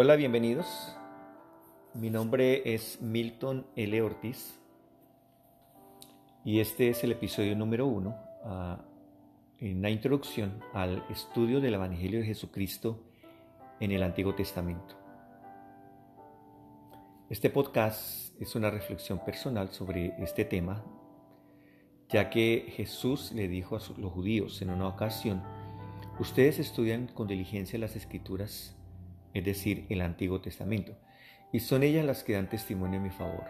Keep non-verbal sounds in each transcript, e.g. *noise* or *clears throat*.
Hola, bienvenidos. Mi nombre es Milton L. Ortiz y este es el episodio número uno uh, en la introducción al estudio del Evangelio de Jesucristo en el Antiguo Testamento. Este podcast es una reflexión personal sobre este tema, ya que Jesús le dijo a los judíos en una ocasión, ustedes estudian con diligencia las escrituras es decir, el Antiguo Testamento, y son ellas las que dan testimonio en mi favor.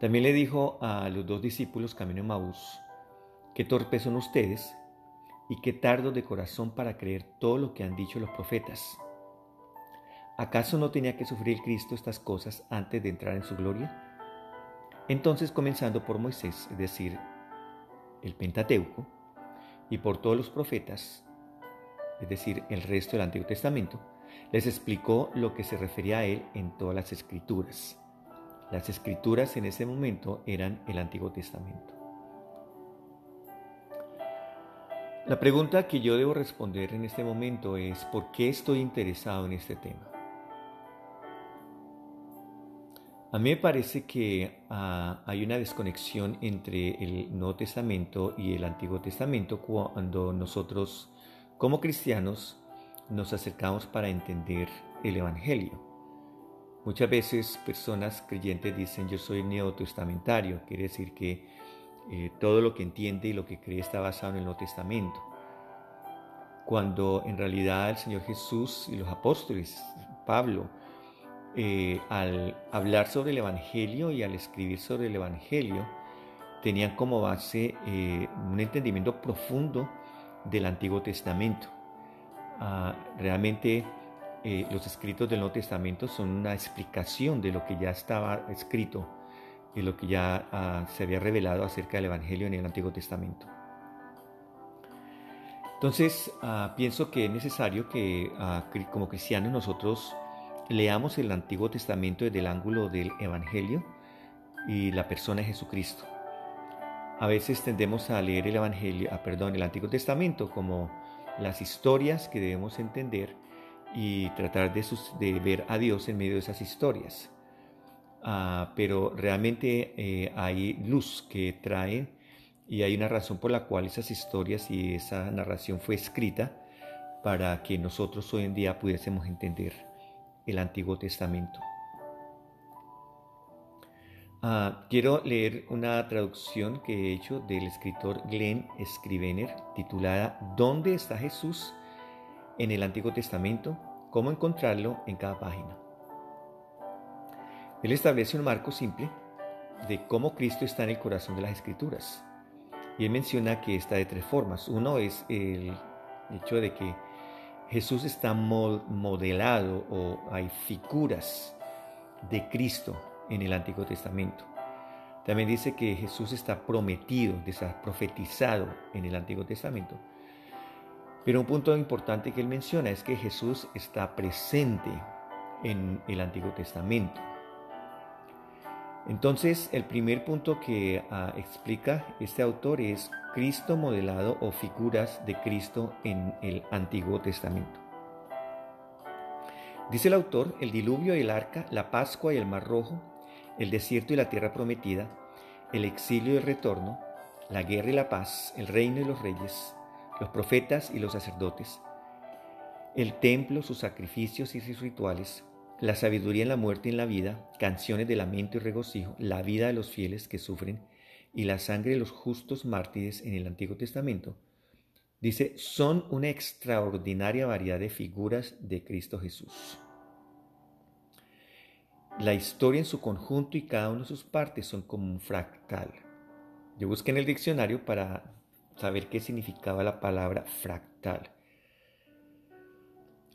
También le dijo a los dos discípulos camino a Maús, qué torpes son ustedes y qué tardos de corazón para creer todo lo que han dicho los profetas. ¿Acaso no tenía que sufrir Cristo estas cosas antes de entrar en su gloria? Entonces, comenzando por Moisés, es decir, el Pentateuco, y por todos los profetas, es decir, el resto del Antiguo Testamento, les explicó lo que se refería a él en todas las escrituras. Las escrituras en ese momento eran el Antiguo Testamento. La pregunta que yo debo responder en este momento es ¿por qué estoy interesado en este tema? A mí me parece que ah, hay una desconexión entre el Nuevo Testamento y el Antiguo Testamento cuando nosotros como cristianos nos acercamos para entender el Evangelio. Muchas veces personas creyentes dicen yo soy neotestamentario, quiere decir que eh, todo lo que entiende y lo que cree está basado en el Nuevo Testamento. Cuando en realidad el Señor Jesús y los apóstoles, Pablo, eh, al hablar sobre el Evangelio y al escribir sobre el Evangelio, tenían como base eh, un entendimiento profundo del Antiguo Testamento. Ah, realmente eh, los escritos del Nuevo Testamento son una explicación de lo que ya estaba escrito y lo que ya ah, se había revelado acerca del Evangelio en el Antiguo Testamento. Entonces, ah, pienso que es necesario que como cristianos nosotros leamos el Antiguo Testamento desde el ángulo del Evangelio y la persona de Jesucristo. A veces tendemos a leer el Evangelio, ah, perdón, el Antiguo Testamento como las historias que debemos entender y tratar de, ver a Dios en medio de esas historias. Ah, pero realmente eh, hay luz que trae y hay una razón por la cual esas historias y esa narración fue escrita para que nosotros hoy en día pudiésemos entender el Antiguo Testamento. Ah, quiero leer una traducción que he hecho del escritor Glenn Scrivener titulada ¿Dónde está Jesús en el Antiguo Testamento? ¿Cómo encontrarlo en cada página? Él establece un marco simple de cómo Cristo está en el corazón de las Escrituras. Y él menciona que está de tres formas. Uno es el hecho de que Jesús está modelado o hay figuras de Cristo en el Antiguo Testamento. También dice que Jesús está prometido, está profetizado en el Antiguo Testamento. Pero un punto importante que él menciona es que Jesús está presente en el Antiguo Testamento. Entonces, el primer punto que ah, explica este autor es Cristo modelado o figuras de Cristo en el Antiguo Testamento. Dice el autor, el diluvio y el arca, la Pascua y el Mar Rojo, el desierto y la tierra prometida, el exilio y el retorno, la guerra y la paz, el reino y los reyes, los profetas y los sacerdotes, el templo, sus sacrificios y sus rituales, la sabiduría en la muerte y en la vida, canciones de lamento y regocijo, la vida de los fieles que sufren y la sangre de los justos mártires en el Antiguo Testamento, dice, son una extraordinaria variedad de figuras de Cristo Jesús. La historia en su conjunto y cada una de sus partes son como un fractal. Yo busqué en el diccionario para saber qué significaba la palabra fractal.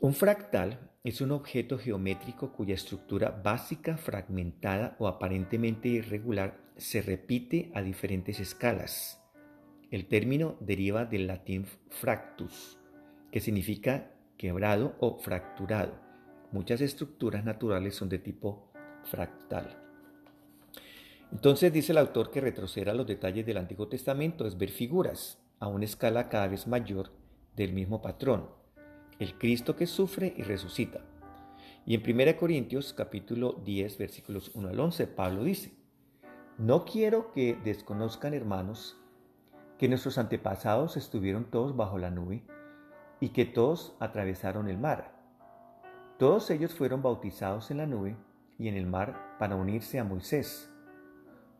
Un fractal es un objeto geométrico cuya estructura básica, fragmentada o aparentemente irregular se repite a diferentes escalas. El término deriva del latín fractus, que significa quebrado o fracturado. Muchas estructuras naturales son de tipo fractal. Entonces dice el autor que retroceder a los detalles del Antiguo Testamento es ver figuras a una escala cada vez mayor del mismo patrón, el Cristo que sufre y resucita. Y en 1 Corintios capítulo 10 versículos 1 al 11, Pablo dice, no quiero que desconozcan hermanos que nuestros antepasados estuvieron todos bajo la nube y que todos atravesaron el mar. Todos ellos fueron bautizados en la nube y en el mar para unirse a Moisés.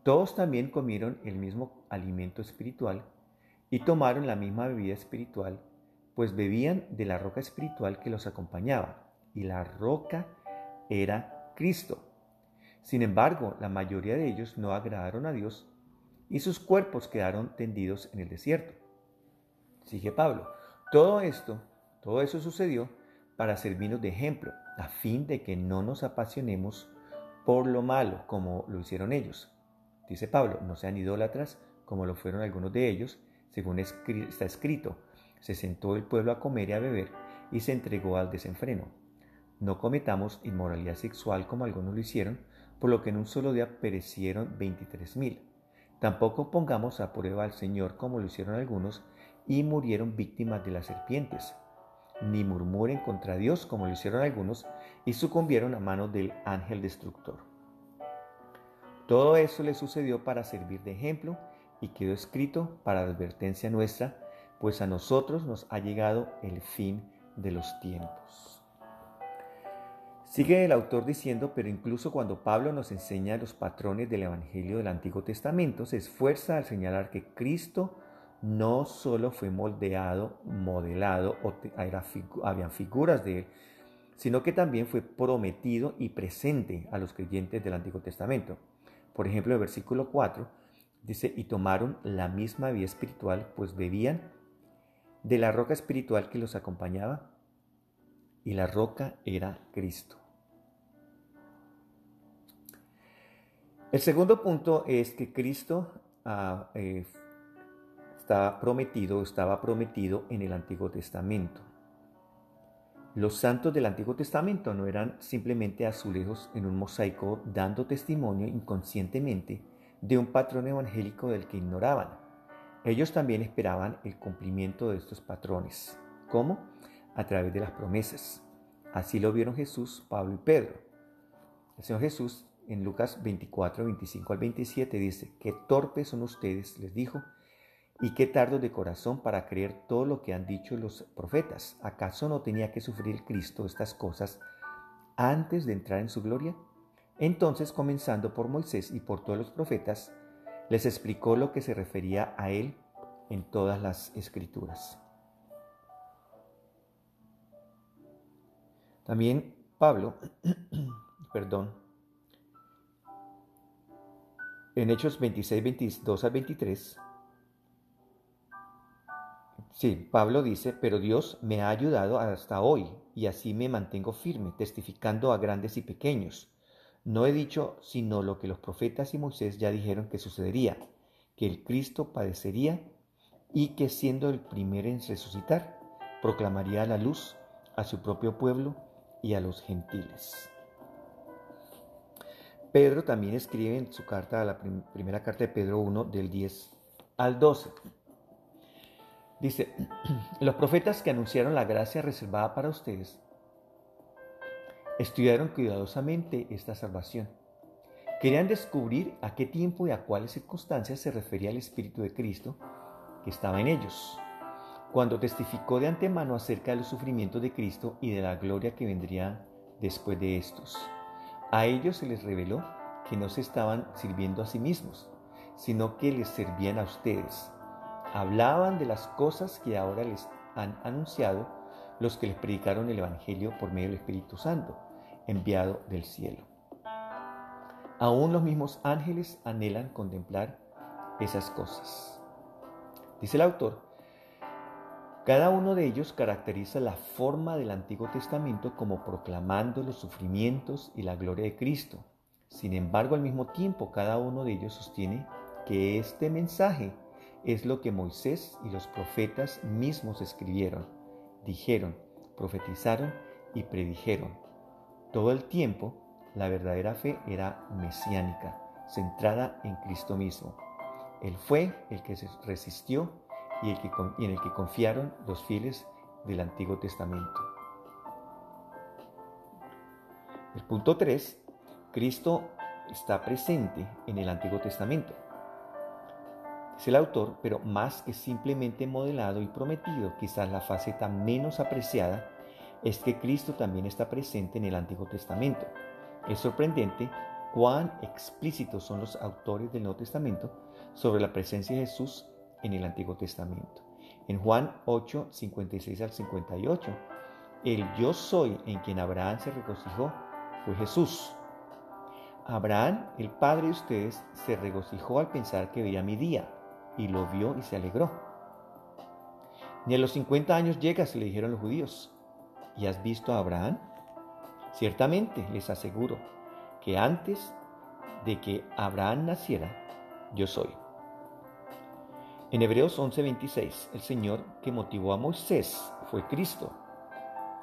Todos también comieron el mismo alimento espiritual y tomaron la misma bebida espiritual, pues bebían de la roca espiritual que los acompañaba, y la roca era Cristo. Sin embargo, la mayoría de ellos no agradaron a Dios y sus cuerpos quedaron tendidos en el desierto. Sigue Pablo, todo esto, todo eso sucedió para servirnos de ejemplo, a fin de que no nos apasionemos por lo malo como lo hicieron ellos. Dice Pablo, no sean idólatras como lo fueron algunos de ellos, según está escrito, se sentó el pueblo a comer y a beber y se entregó al desenfreno. No cometamos inmoralidad sexual como algunos lo hicieron, por lo que en un solo día perecieron veintitrés mil. Tampoco pongamos a prueba al Señor como lo hicieron algunos y murieron víctimas de las serpientes. Ni murmuren contra Dios como lo hicieron algunos y sucumbieron a manos del ángel destructor. Todo eso le sucedió para servir de ejemplo y quedó escrito para advertencia nuestra, pues a nosotros nos ha llegado el fin de los tiempos. Sigue el autor diciendo, pero incluso cuando Pablo nos enseña los patrones del Evangelio del Antiguo Testamento, se esfuerza al señalar que Cristo no solo fue moldeado, modelado, o figuras de él, sino que también fue prometido y presente a los creyentes del Antiguo Testamento. Por ejemplo, el versículo 4 dice, y tomaron la misma vía espiritual, pues bebían de la roca espiritual que los acompañaba, y la roca era Cristo. El segundo punto es que Cristo eh, está prometido, estaba prometido en el Antiguo Testamento. Los santos del Antiguo Testamento no eran simplemente azulejos en un mosaico dando testimonio inconscientemente de un patrón evangélico del que ignoraban. Ellos también esperaban el cumplimiento de estos patrones. ¿Cómo? A través de las promesas. Así lo vieron Jesús, Pablo y Pedro. El Señor Jesús en Lucas 24, 25 al 27 dice, qué torpes son ustedes, les dijo, y qué tardos de corazón para creer todo lo que han dicho los profetas. ¿Acaso no tenía que sufrir Cristo estas cosas antes de entrar en su gloria? Entonces, comenzando por Moisés y por todos los profetas, les explicó lo que se refería a él en todas las escrituras. También Pablo, *clears throat* perdón, en Hechos 26, 22 al 23, Pablo dice, pero Dios me ha ayudado hasta hoy y así me mantengo firme, testificando a grandes y pequeños. No he dicho sino lo que los profetas y Moisés ya dijeron que sucedería, que el Cristo padecería y que siendo el primero en resucitar, proclamaría la luz a su propio pueblo y a los gentiles. Pedro también escribe en su carta, la primera carta de Pedro 1, del 10 al 12. Dice, *clears throat* los profetas que anunciaron la gracia reservada para ustedes estudiaron cuidadosamente esta salvación. Querían descubrir a qué tiempo y a cuáles circunstancias se refería el Espíritu de Cristo que estaba en ellos, cuando testificó de antemano acerca de los sufrimientos de Cristo y de la gloria que vendría después de estos. A ellos se les reveló que no se estaban sirviendo a sí mismos, sino que les servían a ustedes. Hablaban de las cosas que ahora les han anunciado los que les predicaron el Evangelio por medio del Espíritu Santo, enviado del cielo. Aún los mismos ángeles anhelan contemplar esas cosas. Dice el autor, cada uno de ellos caracteriza la forma del Antiguo Testamento como proclamando los sufrimientos y la gloria de Cristo. Sin embargo, al mismo tiempo, cada uno de ellos sostiene que este mensaje es lo que Moisés y los profetas mismos escribieron, dijeron, profetizaron y predijeron. Todo el tiempo, la verdadera fe era mesiánica, centrada en Cristo mismo. Él fue el que se resistió y, en el que confiaron los fieles del Antiguo Testamento. El punto 3, Cristo está presente en el Antiguo Testamento. Es el autor, pero más que simplemente modelado y prometido, quizás la faceta menos apreciada es que Cristo también está presente en el Antiguo Testamento. Es sorprendente cuán explícitos son los autores del Nuevo Testamento sobre la presencia de Jesús en el Antiguo Testamento. En Juan 8, 56 al 58, el yo soy en quien Abraham se regocijó fue Jesús. Abraham, el padre de ustedes, se regocijó al pensar que veía mi día y lo vio y se alegró. Ni a los 50 años llegas, le dijeron los judíos. ¿Y has visto a Abraham? Ciertamente, les aseguro, que antes de que Abraham naciera, yo soy. En Hebreos 11:26, el Señor que motivó a Moisés fue Cristo.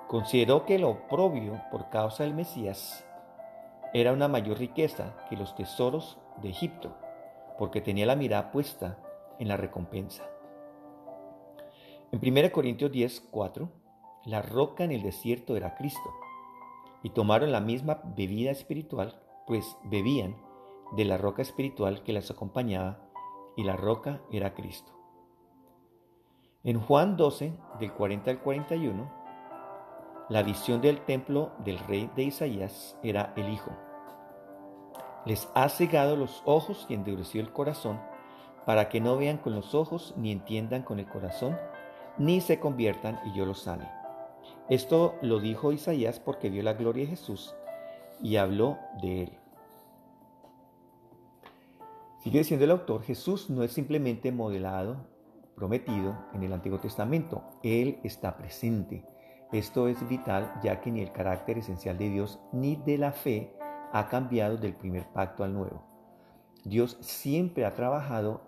Consideró que lo oprobio por causa del Mesías era una mayor riqueza que los tesoros de Egipto, porque tenía la mirada puesta en la recompensa. En 1 Corintios 10, 4, la roca en el desierto era Cristo, y tomaron la misma bebida espiritual, pues bebían de la roca espiritual que las acompañaba, y la roca era Cristo. En Juan 12, del 40 al 41, la visión del templo del rey de Isaías era el Hijo. Les ha cegado los ojos y endurecido el corazón para que no vean con los ojos, ni entiendan con el corazón, ni se conviertan y yo los sane. Esto lo dijo Isaías porque vio la gloria de Jesús y habló de él. Sigue diciendo el autor, Jesús no es simplemente modelado, prometido en el Antiguo Testamento, Él está presente. Esto es vital ya que ni el carácter esencial de Dios ni de la fe ha cambiado del primer pacto al nuevo. Dios siempre ha trabajado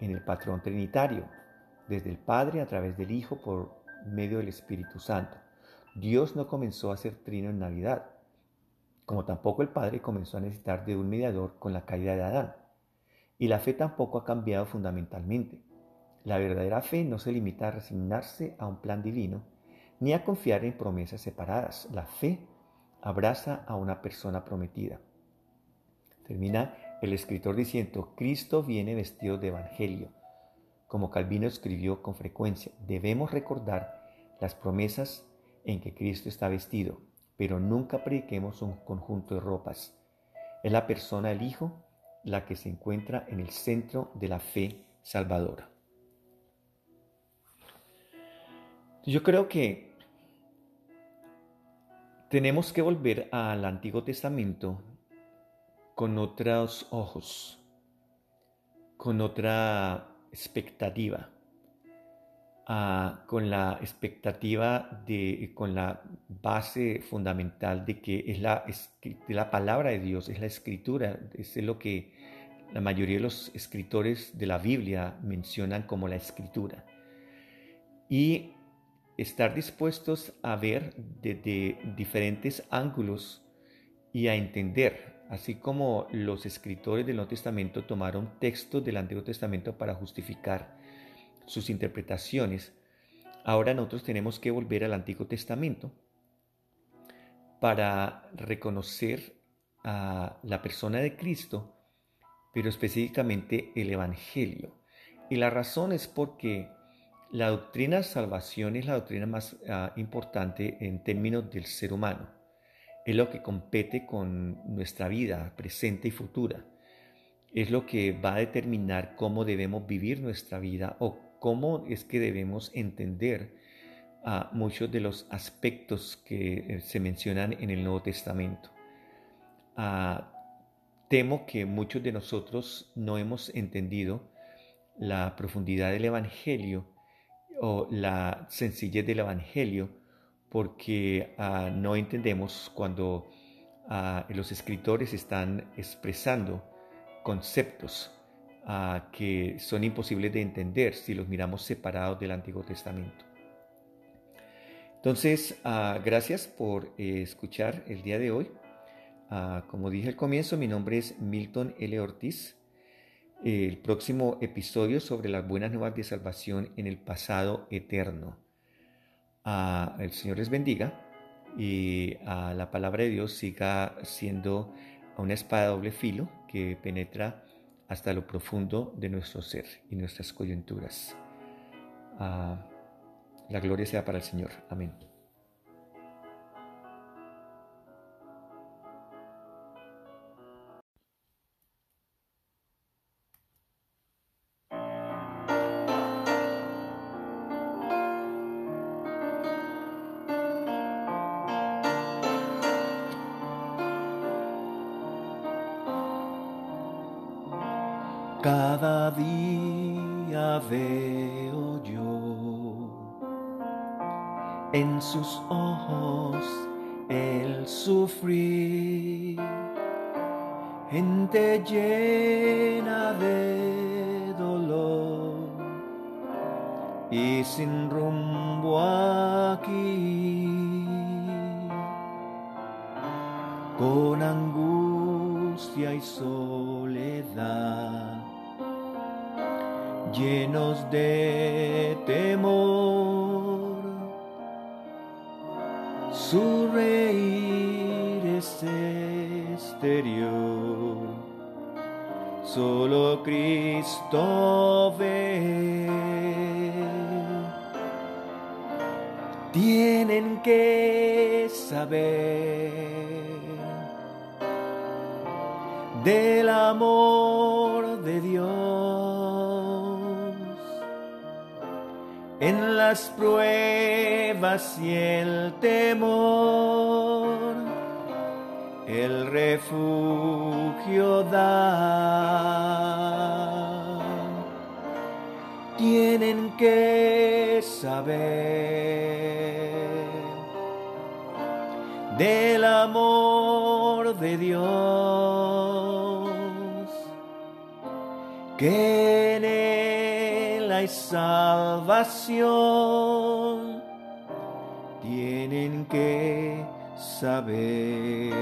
en el patrón trinitario, desde el Padre a través del Hijo por medio del Espíritu Santo. Dios no comenzó a ser trino en Navidad, como tampoco el Padre comenzó a necesitar de un mediador con la caída de Adán. Y la fe tampoco ha cambiado fundamentalmente. La verdadera fe no se limita a resignarse a un plan divino, ni a confiar en promesas separadas. La fe abraza a una persona prometida. Termina el escritor diciendo, Cristo viene vestido de evangelio. Como Calvino escribió con frecuencia, debemos recordar las promesas en que Cristo está vestido, pero nunca prediquemos un conjunto de ropas. Es la persona del Hijo la que se encuentra en el centro de la fe salvadora. Yo creo que tenemos que volver al Antiguo Testamento con otros ojos, con otra expectativa, ah, con la expectativa de, con la base fundamental de que es la, la palabra de Dios, es la escritura, es lo que la mayoría de los escritores de la Biblia mencionan como la escritura. Y estar dispuestos a ver desde diferentes ángulos y a entender así como los escritores del Nuevo Testamento tomaron textos del Antiguo Testamento para justificar sus interpretaciones, ahora nosotros tenemos que volver al Antiguo Testamento para reconocer a la persona de Cristo, pero específicamente el Evangelio. Y la razón es porque la doctrina de salvación es la doctrina más ah, importante en términos del ser humano es lo que compete con nuestra vida presente y futura. Es lo que va a determinar cómo debemos vivir nuestra vida o cómo es que debemos entender a muchos de los aspectos que eh, se mencionan en el Nuevo Testamento. Ah, temo que muchos de nosotros no hemos entendido la profundidad del Evangelio o la sencillez del Evangelio porque ah, no entendemos cuando ah, los escritores están expresando conceptos ah, que son imposibles de entender si los miramos separados del Antiguo Testamento. Entonces, gracias por eh, escuchar el día de hoy. como dije al comienzo, mi nombre es Milton L. Ortiz. El próximo episodio sobre las buenas nuevas de salvación en el pasado eterno el Señor les bendiga y a la palabra de Dios siga siendo una espada de doble filo que penetra hasta lo profundo de nuestro ser y nuestras coyunturas. Ah, la gloria sea para el Señor. Amén. Día veo yo en sus ojos el sufrir, gente llena de dolor y sin rumbo aquí, con angustia y soledad llenos de temor. Su reír es exterior, solo Cristo ve. Tienen que saber del amor en las pruebas y el temor, el refugio da. Tienen que saber del amor de Dios, que salvación, tienen que saber.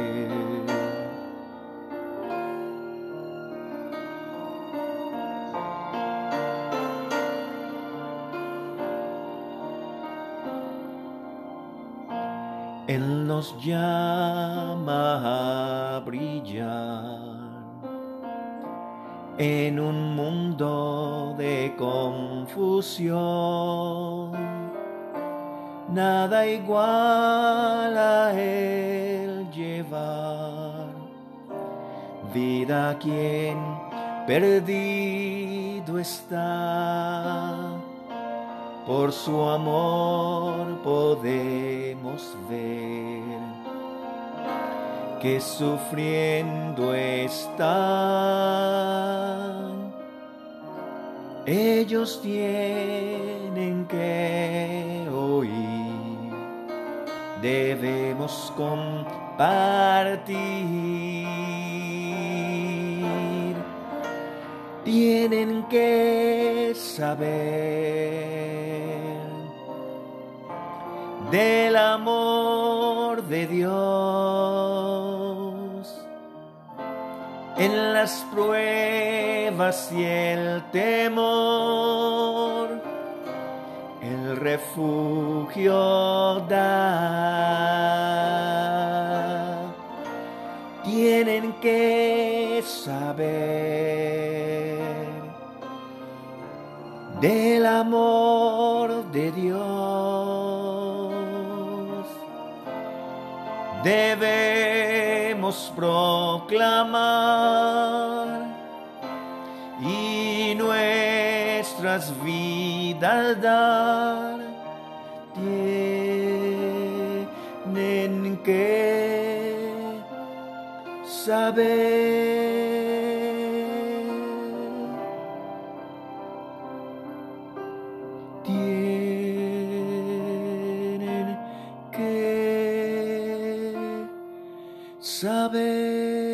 Él nos llama a brillar en un mundo de confusión. Nada igual a Él llevar vida a quien perdido está por su amor podemos ver que sufriendo están. Ellos tienen que oír, debemos compartir, tienen que saber del amor de Dios. Las pruebas y el temor, el refugio da. Tienen que saber del amor de Dios. Proclamar y nuestras vidas dar. Tienen que saber. tienen saber.